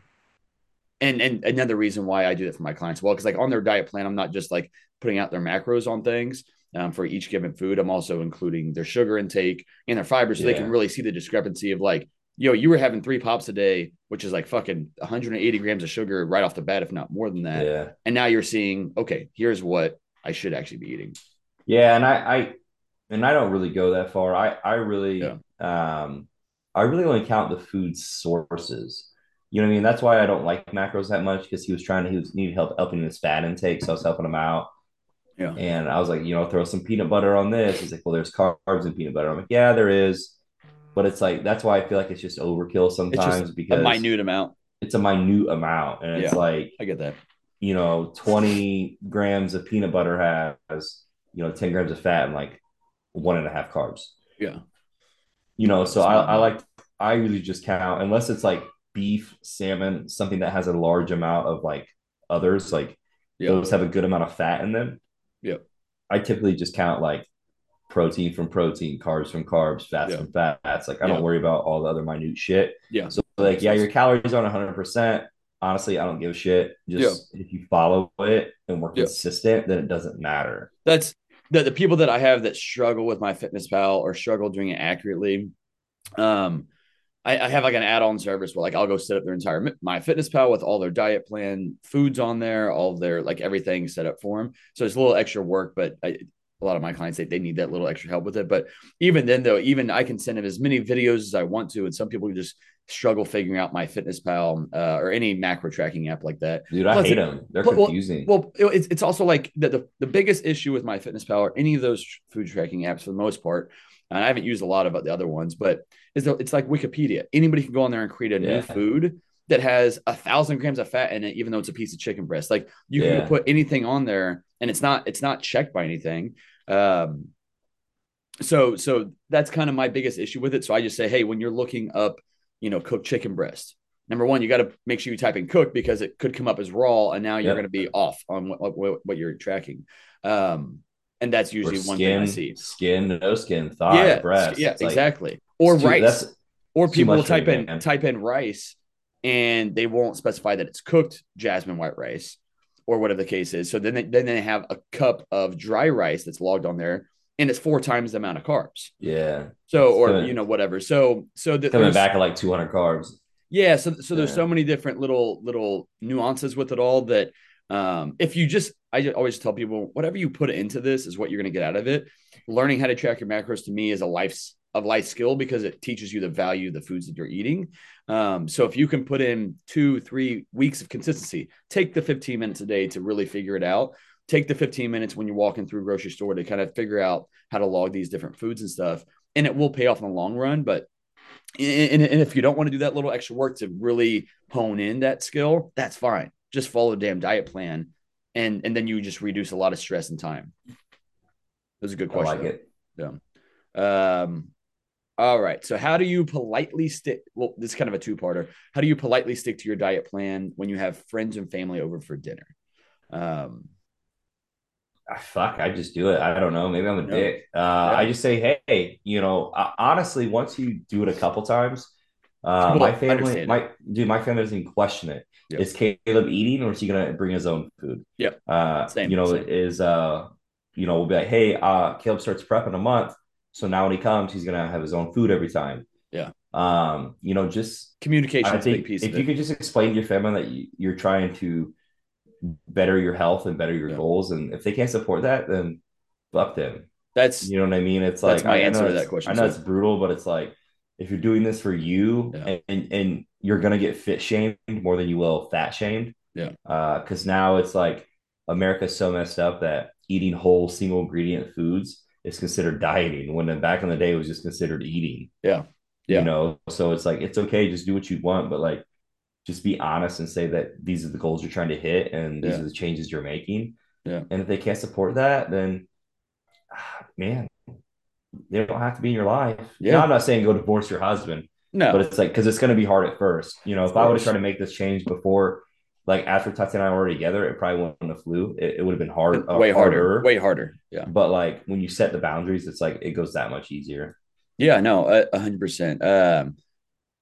and and another reason why I do that for my clients, well, because like on their diet plan, I'm not just like putting out their macros on things um, for each given food. I'm also including their sugar intake and their fiber, so they can really see the discrepancy of like, yo, you were having three pops a day, which is like fucking 180 grams of sugar right off the bat, if not more than that. yeah, And now you're seeing, okay, here's what I should actually be eating. yeah. And I, I and I don't really go that far. I I really Yeah. um I really only count the food sources. You know what I mean? That's why I don't like macros that much because he was trying to he was needed help helping his fat intake, so I was helping him out. Yeah. And I was like, you know, throw some peanut butter on this. He's like, well, there's carbs in peanut butter. I'm like, yeah, there is. But it's like that's why I feel like it's just overkill It's sometimes just a minute amount. it's a minute amount. And it's Yeah. like, I get that. you know, 20 grams of peanut butter has, you know, 10 grams of fat and like one and a half carbs. Yeah. You know, so I, I like I really just count unless it's like beef, salmon, something that has a large amount of like others, like Yeah. those have a good amount of fat in them. Yep. I typically just count like protein from protein, carbs from carbs, fats Yeah. from fats. Like I Yeah. don't worry about all the other minute shit. Yeah. So like, yeah, your calories aren't 100%, honestly, I don't give a shit. Just if you follow it and we're Yeah. consistent, then it doesn't matter. that's the, the people that I have that struggle with MyFitnessPal or struggle doing it accurately. Um, I, I have like an add-on service where like I'll go set up their entire MyFitnessPal with all their diet plan, foods on there, all their like everything set up for them. So it's a little extra work, but I, a lot of my clients say they need that little extra help with it. But even then, though, even I can send them as many videos as I want to, and some people just struggle figuring out MyFitnessPal uh, or any macro tracking app like that. Dude, I Plus hate them. They're well- confusing. Well, it- it's it's also like the, the the biggest issue with MyFitnessPal or any of those food tracking apps for the most part, and I haven't used a lot of the other ones, but that it's like Wikipedia. Anybody can go on there and create a new food that has a thousand grams of fat in it, even though it's a piece of chicken breast. Like you can put anything on there, and it's not it's not checked by anything. Um, so so that's kind of my biggest issue with it. So I just say, hey, when you're looking up, you know, cooked chicken breast, number one, you got to make sure you type in cook because it could come up as raw, and now you're Yep. going to be off on what, what what you're tracking. Um, and that's Or usually one thing I skin, see. skin, no skin, thigh, yeah, breast. yeah, It's like- exactly. Or too- rice, or people will much for me, type in man. type in rice, and they won't specify that it's cooked jasmine white rice or whatever the case is. So then they, then they have a cup of dry rice that's logged on there, and it's four times the amount of carbs. yeah. So It's or coming- you know whatever. So so the, Coming back at like 200 carbs. yeah. So so there's so many different little little nuances with it all that um, if you just I always tell people whatever you put into this is what you're going to get out of it. Learning how to track your macros to me is a life of life skill because it teaches you the value of the foods that you're eating. Um, so if you can put in two, three weeks of consistency, take the 15 minutes a day to really figure it out. Take the 15 minutes when you're walking through grocery store to kind of figure out how to log these different foods and stuff. And it will pay off in the long run. But and, and if you don't want to do that little extra work to really hone in that skill, that's fine. Just follow the damn diet plan. And and then you just reduce a lot of stress and time. That was a good I question. like it. Um, all right. So, how do you politely stick? Well, this is kind of a two parter. How do you politely stick to your diet plan when you have friends and family over for dinner? Um, Ah, fuck, I just do it. I don't know. Maybe I'm a Yeah. dick. Uh, I just say, hey, you know, uh, honestly, once you do it a couple times, uh, Well, my family, my dude, my family doesn't even question it. Yeah. Is Caleb eating or is he gonna bring his own food? Yeah. Uh, Same, you know, same. is uh, you know, we'll be like, hey, uh, Caleb starts prep in a month, so now when he comes, he's gonna have his own food every time. Yeah. Um, you know, just communication I is a big think piece if you could just explain to your family that you, you're trying to better your health and better your Yeah. goals, and if they can't support that, then fuck them. That's You know what I mean? It's That's like my I, answer to that question, I know too. it's brutal, but it's like if you're doing this for you Yeah. and, and and you're gonna get fit shamed more than you will fat shamed. Yeah. Uh, because now it's like America's so messed up that eating whole single ingredient foods is considered dieting when back in the day it was just considered eating. Yeah. Yeah. You know, so it's like it's okay, just do what you want, but like just be honest and say that these are the goals you're trying to hit and these Yeah. are the changes you're making. Yeah. And if they can't support that, then ah, man, they don't have to be in your life. Yeah. Now, I'm not saying go divorce your husband, no. but it's like because it's going to be hard at first. You know, if I would have tried to make this change before, like after Tati and I were together, it probably wouldn't have flew. It, it would have been hard, uh, way harder. Way harder. Yeah. But like when you set the boundaries, it's like it goes that much easier. Yeah, no, a a hundred percent. Um,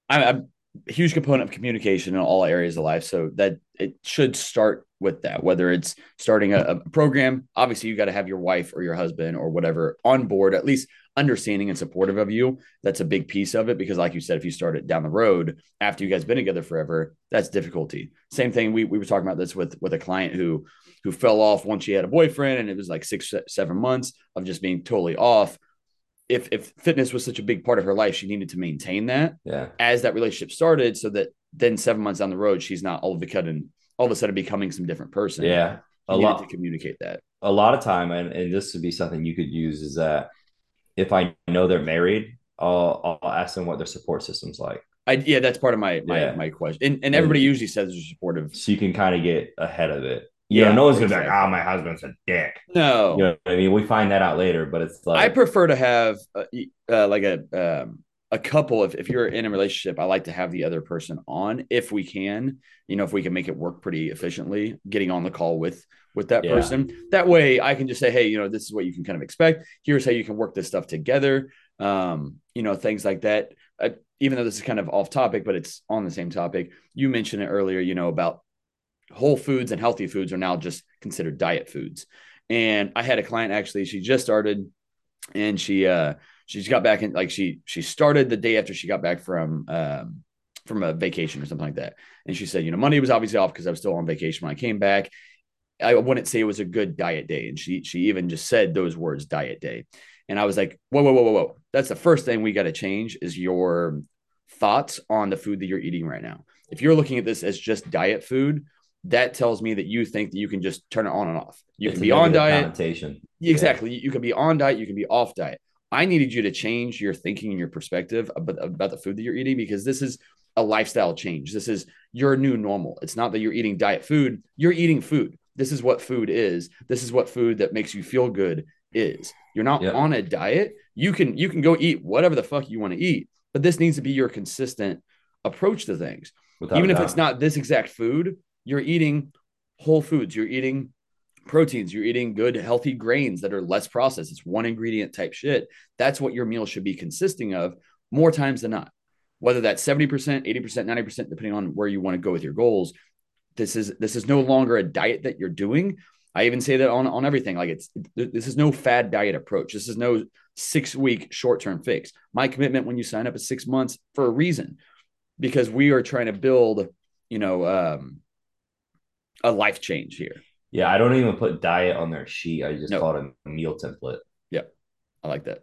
I'm, I'm a huge component of communication in all areas of life, so that it should start with that. Whether it's starting a, a program, obviously you got to have your wife or your husband or whatever on board, at least understanding and supportive of you. That's a big piece of it because, like you said, if you start it down the road after you guys been together forever, that's difficulty. Same thing. We we were talking about this with with a client who who fell off once she had a boyfriend, and it was like six seven months of just being totally off if if fitness was such a big part of her life, she needed to maintain that Yeah. as that relationship started, so that then seven months down the road, she's not all of a sudden all of a sudden becoming some different person. Yeah. A lot to communicate that. a lot of time, and, and this would be something you could use is that if I know they're married, I'll I'll ask them what their support system's like. I yeah, that's part of my my Yeah. my question, and and everybody usually says they're supportive. So you can kind of get ahead of it. You Yeah, know, no one's gonna be like, exactly. oh, my husband's a dick. No, You know what I mean? We find that out later, but it's like I prefer to have uh, uh, like a um, a couple. If if you're in a relationship, I like to have the other person on if we can. You know, if we can make it work pretty efficiently, getting on the call with with that Yeah. person. That way, I can just say, hey, you know, this is what you can kind of expect. Here's how you can work this stuff together. Um, you know, things like that. Uh, even though this is kind of off topic, but it's on the same topic. You mentioned it earlier, you know, about whole foods and healthy foods are now just considered diet foods. And I had a client actually, she just started and she uh she's got back in like she she started the day after she got back from um from a vacation or something like that. And she said, you know, Monday was obviously off because I was still on vacation when I came back. I wouldn't say it was a good diet day. And she she even just said those words diet day. And I was like, whoa, whoa, whoa, whoa, whoa. That's the first thing we got to change is your thoughts on the food that you're eating right now. If you're looking at this as just diet food, that tells me that you think that you can just turn it on and off. You It's can be on diet. Exactly. You can be on diet, you can be off diet. I needed you to change your thinking and your perspective about, about the food that you're eating because this is a lifestyle change. This is your new normal. It's not that you're eating diet food, you're eating food. This is what food is. This is what food that makes you feel good is. You're not Yep. on a diet. You can you can go eat whatever the fuck you want to eat, but this needs to be your consistent approach to things Without even if it's not this exact food, you're eating whole foods, you're eating proteins, you're eating good, healthy grains that are less processed. It's one ingredient type shit. That's what your meal should be consisting of more times than not. Whether that's 70%, 80%, 90%, depending on where you want to go with your goals. This is this is no longer a diet that you're doing. I even say that on, on everything. Like it's this is no fad diet approach. This is no six week short term fix. My commitment when you sign up is six months for a reason, because we are trying to build, you know, um, a life change here. Yeah, I don't even put diet on their sheet. I just No. call it a meal template. Yeah, I like that.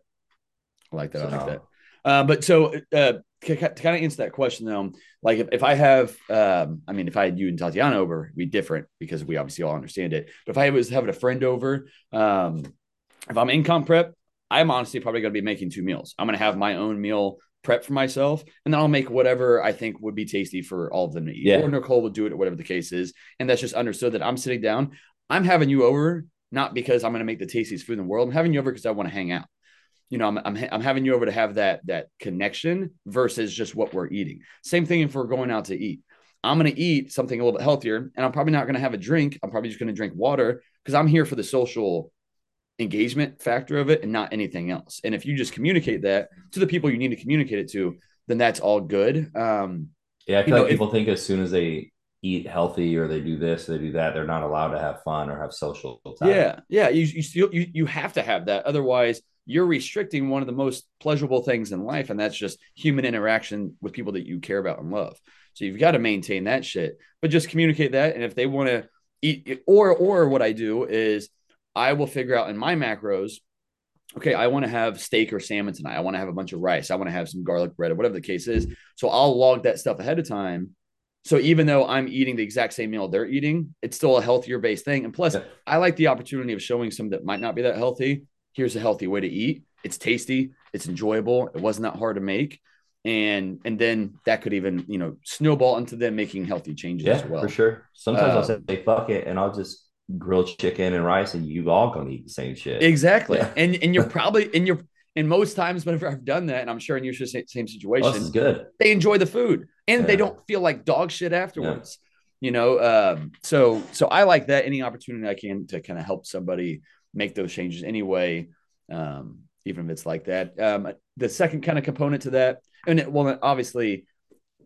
I like that. I like that. Uh, but so uh, to kind of answer that question though, like if, if I have, um, I mean, if I had you and Tatiana over, it'd be different because we obviously all understand it. But if I was having a friend over, um, if I'm in comp prep, I'm honestly probably going to be making two meals. I'm going to have my own meal prep for myself, and then I'll make whatever I think would be tasty for all of them to eat. Yeah. Or Nicole would do it, or whatever the case is. And that's just understood that I'm sitting down. I'm having you over not because I'm going to make the tastiest food in the world. I'm having you over because I want to hang out. You know, I'm, I'm I'm having you over to have that that connection versus just what we're eating. Same thing if we're going out to eat. I'm going to eat something a little bit healthier, and I'm probably not going to have a drink. I'm probably just going to drink water because I'm here for the social engagement factor of it and not anything else. And if you just communicate that to the people you need to communicate it to, then that's all good. Um, Yeah, I You feel know, like if- people think as soon as they eat healthy or they do this, they do that, they're not allowed to have fun or have social time. Yeah, yeah. You you still you you have to have that. Otherwise, you're restricting one of the most pleasurable things in life, and that's just human interaction with people that you care about and love. So you've got to maintain that shit. But just communicate that, and if they want to eat, or or what I do is I will figure out in my macros. Okay, I want to have steak or salmon tonight. I want to have a bunch of rice. I want to have some garlic bread or whatever the case is. So I'll log that stuff ahead of time. So even though I'm eating the exact same meal they're eating, it's still a healthier based thing. And plus, Yeah. I like the opportunity of showing some that might not be that healthy. Here's a healthy way to eat. It's tasty. It's enjoyable. It wasn't that hard to make. And and then that could even you know snowball into them making healthy changes Yeah, as well. for sure. Sometimes I'll Um, say, fuck it, and I'll just grill chicken and rice, and you all gonna eat the same shit. Exactly. Yeah. And and you're probably and you're and most times whenever I've done that, and I'm sure in your same same Oh, situation, this is good. they enjoy the food and they don't feel like dog shit afterwards. You know, um, so so I like that any opportunity I can to kind of help somebody make those changes anyway, um, even if it's like that. Um, the second kind of component to that, and it, well, obviously,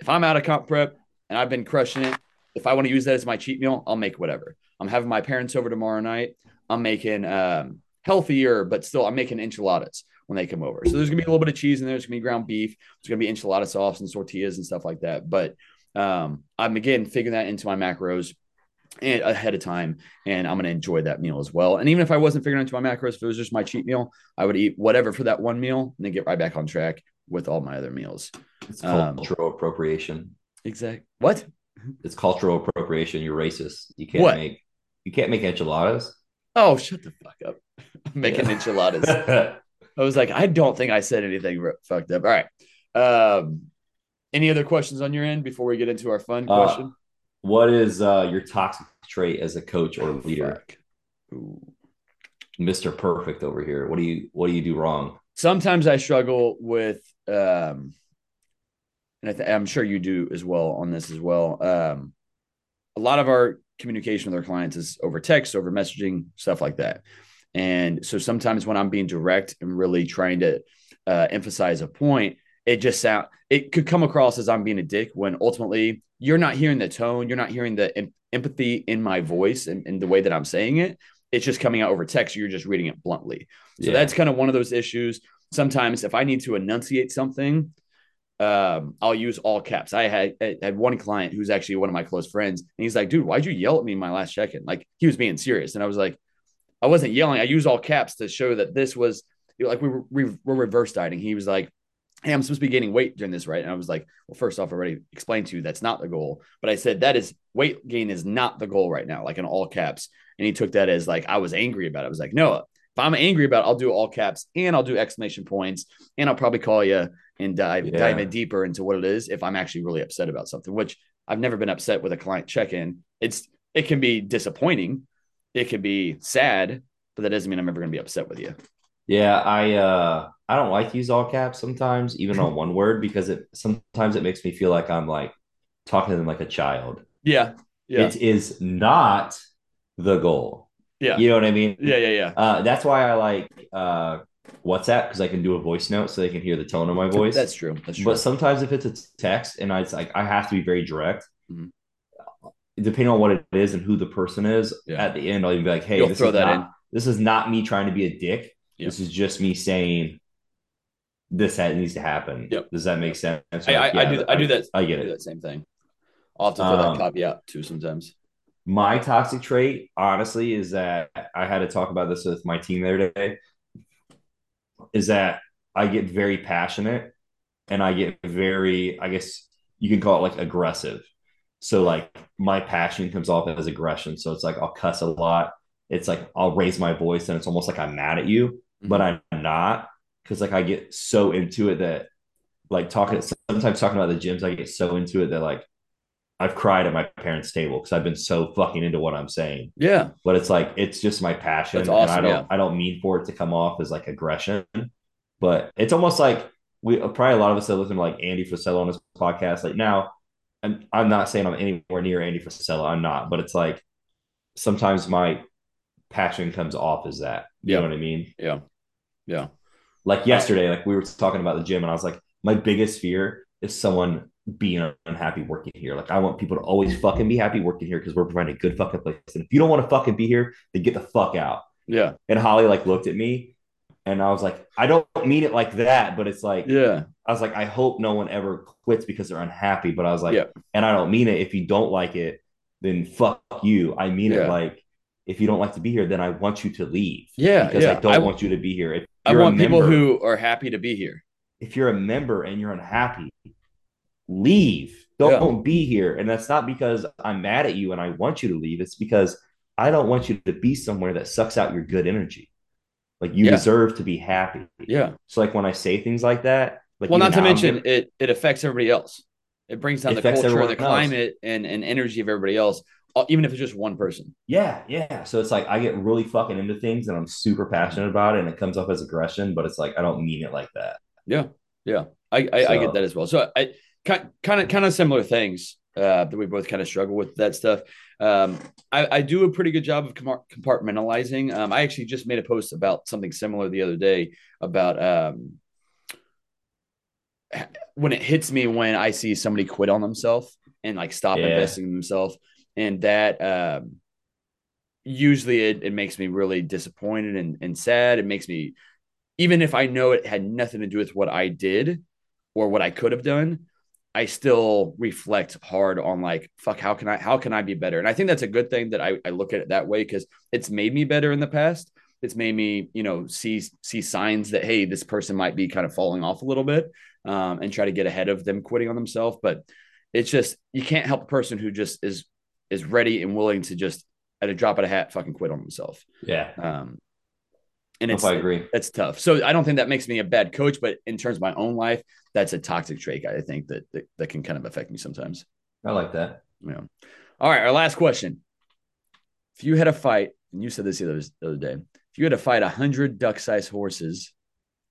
if I'm out of comp prep and I've been crushing it, if I want to use that as my cheat meal, I'll make whatever. I'm having my parents over tomorrow night. I'm making um, healthier, but still, I'm making enchiladas when they come over. So there's gonna be a little bit of cheese in there. There's gonna be ground beef. There's gonna be enchilada sauce and tortillas and stuff like that. But um, I'm again figuring that into my macros and ahead of time, and I'm gonna enjoy that meal as well. And even if I wasn't figuring into my macros, if it was just my cheat meal, I would eat whatever for that one meal and then get right back on track with all my other meals. It's Um, cultural appropriation. Exact. What? It's cultural appropriation. You're racist. You can't What? make you can't make enchiladas. Oh, shut the fuck up. I'm making Yeah. enchiladas. I was like, I don't think I said anything fucked up. All right. Um, any other questions on your end before we get into our fun Uh, question? what is uh, your toxic trait as a coach or leader? Mr. Perfect over here. What do you what do you do wrong? Sometimes I struggle with, um, and I th- I'm sure you do as well on this as well. Um, a lot of our communication with our clients is over text, over messaging, stuff like that. And so sometimes when I'm being direct and really trying to uh, emphasize a point, it just sound it could come across as I'm being a dick when ultimately you're not hearing the tone, you're not hearing the em- empathy in my voice and, and the way that I'm saying it. It's just coming out over text. You're just reading it bluntly. So Yeah. that's kind of one of those issues. Sometimes if I need to enunciate something, um, I'll use all caps. I had, I had one client who's actually one of my close friends, and he's like, "Dude, why'd you yell at me in my last check-in?" Like he was being serious, and I was like, "I wasn't yelling. I used all caps to show that this was like we were, we were reverse dieting." He was like, "Hey, I'm supposed to be gaining weight during this, right?" And I was like, "Well, first off, I already explained to you that's not the goal." But I said that is weight gain is not the goal right now, like in all caps. And he took that as like I was angry about it. I was like, "No, if I'm angry about it, I'll do all caps and I'll do exclamation points and I'll probably call you and dive Yeah. dive in deeper into what it is if I'm actually really upset about something, which I've never been upset with a client check-in. It's it can be disappointing, it can be sad, but that doesn't mean I'm ever gonna be upset with you. Yeah, I uh I don't like to use all caps sometimes, even on one word, because it sometimes it makes me feel like I'm like talking to them like a child. Yeah. Yeah. It is not the goal. Yeah. You know what I mean? Yeah. Yeah. Yeah. Uh, that's why I like uh WhatsApp because I can do a voice note so they can hear the tone of my voice. That's true. That's true. But sometimes if it's a text and I, it's like I have to be very direct, Mhm. depending on what it is and who the person is. Yeah. At the end, I'll even be like, "Hey, You'll this is not, in. This is not me trying to be a dick. This is just me saying this that needs to happen. Yep. Does that make sense? I, I, Like, I yeah, do I do that I get I do it. that same thing. I'll have to throw Um, that copy out too sometimes. My toxic trait, honestly, is that I had to talk about this with my team the other day. Is that I get very passionate and I get very, I guess you can call it like aggressive. So like my passion comes off as aggression. So it's like I'll cuss a lot. It's like I'll raise my voice and it's almost like I'm mad at you, mm-hmm. but I'm not because like I get so into it that like talking sometimes talking about the gyms, I get so into it that like I've cried at my parents' table because I've been so fucking into what I'm saying. Yeah. But it's like it's just my passion. That's and I don't yeah. I don't mean for it to come off as like aggression. But it's almost like we uh, probably a lot of us that listen to like Andy Frisella on his podcast. Like now, I'm I'm not saying I'm anywhere near Andy Frisella. I'm not, but it's like sometimes my passion comes off as that. You Yeah. know what I mean? Yeah. Yeah. Like yesterday, like we were talking about the gym, and I was like, my biggest fear is someone being unhappy working here. Like I want people to always fucking be happy working here because we're providing a good fucking place. And if you don't want to fucking be here, then get the fuck out. Yeah. And Holly like looked at me, and I was like, I don't mean it like that, but it's like Yeah. I was like, I hope no one ever quits because they're unhappy. But I was like, Yeah. and I don't mean it. If you don't like it, then fuck you. I mean Yeah. it like if you don't like to be here, then I want you to leave. Yeah, Because yeah. I don't I- want you to be here. If I want people member- who are happy to be here. if you're a member and you're unhappy, leave. Don't be here. And that's not because I'm mad at you and I want you to leave. It's because I don't want you to be somewhere that sucks out your good energy. Like you Yeah. deserve to be happy. Yeah. So like when I say things like that, like well, not to mention gonna- it it affects everybody else. It brings down It the culture, the else. climate, and, and energy of everybody else, uh, even if it's just one person. Yeah, yeah. So it's like I get really fucking into things and I'm super passionate about it and it comes off as aggression, but it's like I don't mean it like that. Yeah, yeah, I I, I get that as well. So I kind of kind of similar things uh, that we both kind of struggle with that stuff. Um, I, I do a pretty good job of compartmentalizing. Um, I actually just made a post about something similar the other day about um, when it hits me when I see somebody quit on themselves and like stop Yeah. investing in themselves, and that um, usually it, it makes me really disappointed and, and sad. It makes me even if I know it had nothing to do with what I did or what I could have done, I still reflect hard on like, fuck, how can I how can I be better? And I think that's a good thing that I, I look at it that way because it's made me better in the past. It's made me, you know, see see signs that hey, this person might be kind of falling off a little bit, um, and try to get ahead of them quitting on themselves. But it's just you can't help a person who just is is ready and willing to just at a drop of a hat fucking quit on themselves. Yeah. Um, and it's I agree. that's tough. So I don't think that makes me a bad coach, but in terms of my own life, that's a toxic trait. I think that that, that can kind of affect me sometimes. I like that. Yeah. All right. Our last question. If you had a fight, and you said this the other, the other day, if you had to fight a hundred duck-sized horses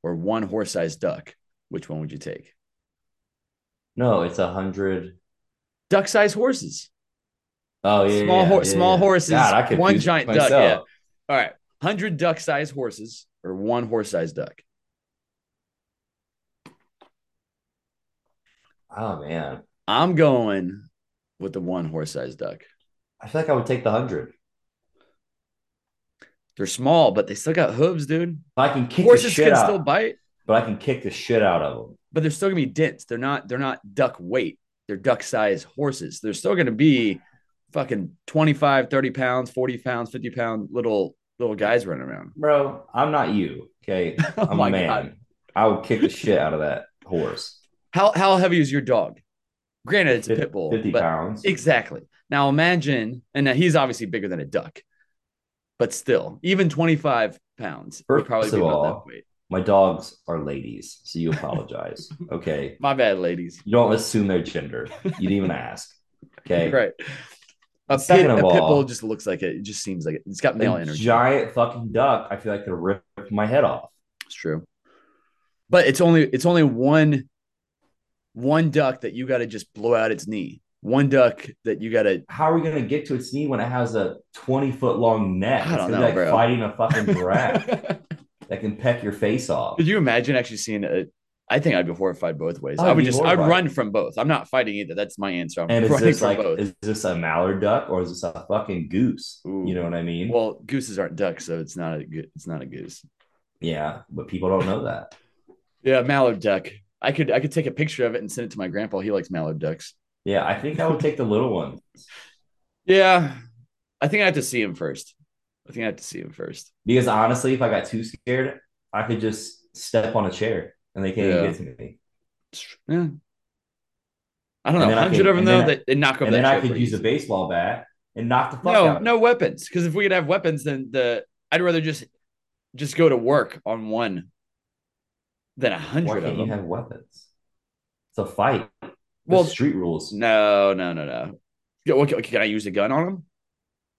or one horse-sized duck, which one would you take? No, it's a hundred. Duck-sized horses. Oh yeah, Small yeah, hor- yeah, small yeah. horses, God, I one giant duck, Yeah. All right. Hundred duck-sized horses or one horse-sized duck. Oh man, I'm going with the one horse sized duck. I feel like I would take the hundred. They're small, but they still got hooves, dude. I can kick the Horses can out, still bite, but I can kick the shit out of them. but they're still gonna be dense. They're not. They're not duck weight. They're duck size horses. They're still gonna be fucking 25, 30 pounds, 40 pounds, 50 pound little little guys running around. Bro, I'm not you. Okay, Oh I'm my a man. God. I would kick the shit out of that horse. How how heavy is your dog? Granted, it's a pit bull. Fifty but pounds. Exactly. Now imagine, and now he's obviously bigger than a duck, but still, even 25 pounds First probably of about all- that weight. My dogs are ladies, so you apologize. okay, My bad, ladies. you don't assume their gender. You didn't even ask. Okay, Right. A pit, a pit bull just looks like it. It just seems like it. It's got male a energy. giant fucking duck. I feel like could rip my head off. It's true. But it's only it's only one one duck that you got to just blow out its knee. One duck that you got to How are we gonna get to its knee when it has a twenty foot long neck? I don't know, like bro. fighting a fucking giraffe that can peck your face off. Could you imagine actually seeing it? I think I'd be horrified both ways. I'd I would just I'd run from both. I'm not fighting either. That's my answer. I'm And is this like both. is this a mallard duck or is this a fucking goose? Ooh. You know what I mean? well, gooses aren't ducks, so it's not a it's not a goose. yeah, but people don't know that. Yeah, mallard duck. I could I could take a picture of it and send it to my grandpa. He likes mallard ducks. Yeah, I think I would take the little one Yeah, I think I have to see him first. I think I have to see him first. because honestly, if I got too scared, I could just step on a chair and they can't Yeah. get to me. Yeah. I don't know. Hundred of them though, that they knock over And then I could use a baseball bat and knock the fuck No, out. no weapons. Because if we could have weapons, then the I'd rather just just go to work on one than a hundred of can't you them. have weapons? It's a fight. well, Well, street rules. no, no, no, no. Can I use a gun on them?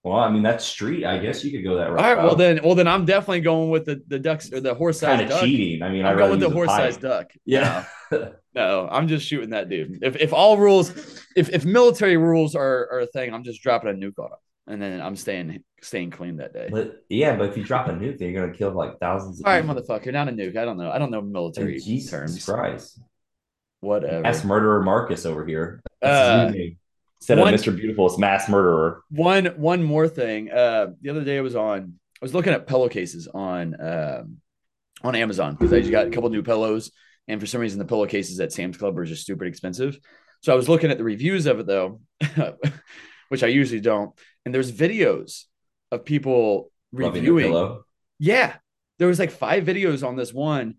Well, I mean that's street. I guess you could go that All route. right. Well, then, well, then I'm definitely going with the the ducks or the horse kind sized of cheating. I mean, I'm going with the horse sized duck. Yeah. No, no, I'm just shooting that dude. If if all rules, if if military rules are, are a thing, I'm just dropping a nuke on him, and then I'm staying staying clean that day. But yeah, but if you drop a nuke, then you're gonna kill like thousands. Of all right, people. motherfucker, not a nuke. I don't know. I don't know military Jesus terms. Christ. Whatever. Mass murderer Marcus over here. That's Uh, his new name. Instead one- of Mr. Beautiful, it's mass murderer. one one more thing. Uh, the other day I was on. I was looking at pillowcases on um on Amazon because I just got a couple new pillows, and for some reason the pillowcases at Sam's Club are just stupid expensive. So I was looking at the reviews of it though, which I usually don't. And there's videos of people reviewing. Yeah, there was like five videos on this one,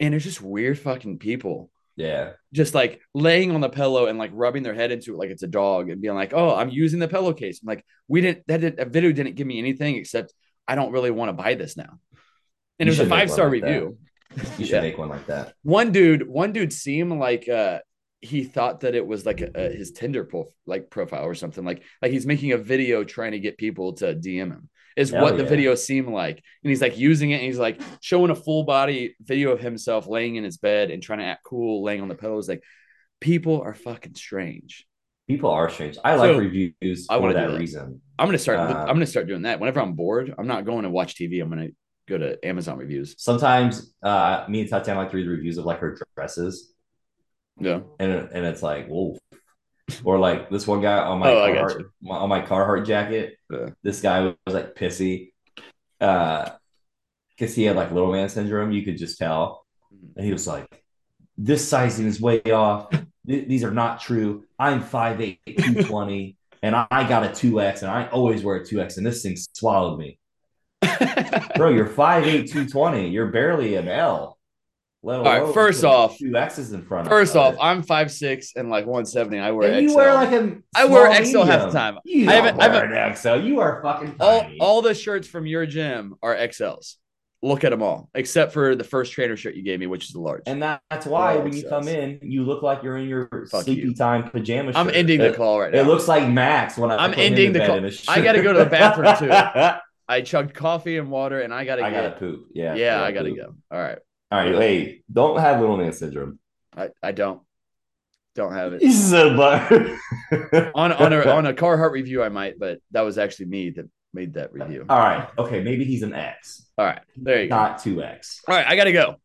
and it's just weird fucking people Yeah. just like laying on the pillow and like rubbing their head into it like it's a dog and being like, "Oh, I'm using the pillowcase." I'm like, "We didn't that, did, that video didn't give me anything except I don't really want to buy this now." And You it was a should make one five star like that. review. You should Yeah. make one like that. One dude, one dude seemed like uh he thought that it was like a, a, his Tinder prof- like profile or something like like he's making a video trying to get people to DM him. Is Hell what the video seemed like, and he's like using it. And he's like showing a full body video of himself laying in his bed and trying to act cool, laying on the pillows. Like people are fucking strange. People are strange. I like So, reviews I for that that. reason. I'm gonna start. I'm gonna start doing that. Whenever I'm bored, I'm not going to watch TV. I'm gonna go to Amazon reviews. Sometimes uh, me and Tatiana like to read reviews of like her dresses, Yeah. and and it's like, whoa. Or like this one guy on my, Oh, Carhartt, my on my Carhartt jacket. Yeah. This guy was, like pissy, uh, because he had like little man syndrome. You could just tell, and he was like, "This sizing is way off. Th- These are not true. I'm 5'8", 220, and I, I got a two X, and I always wear a two X, and this thing swallowed me, bro. You're 5'8", 220. You're barely an L. Let right, alone first off- two X's in front. First of off, it. I'm five six and like 170. I wear And XL. you wear like a I wear XL half the time. You I haven't- I wear an XL. You are fucking all tiny. all the shirts from your gym are XLs. Look at them all, except for the first trainer shirt you gave me, which is a large. and that, that's why All when you come in, you look like you're in your Fuck sleepy you. time pajama shirt. I'm ending the call right now. It looks like Max when I him ending to the call. I gotta go to the bathroom, too. I chugged coffee and water, and I gotta go. I gotta poop. Yeah. yeah, I gotta go. All right, All right, hey, don't have little man syndrome. I, I don't don't have it He's a butter. on on a on a Carhartt review. I might, but that was actually me that made that review. All right, okay, maybe he's an X, All right, there you go. not two X. All right, I gotta go.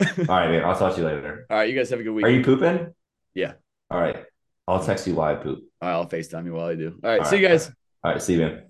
All right, man. I'll talk to you later. All right, you guys have a good week. Are you pooping? Yeah. All right. I'll text you why I poop. All right, I'll FaceTime you while I do. All right, All see you guys. All right. See you, man.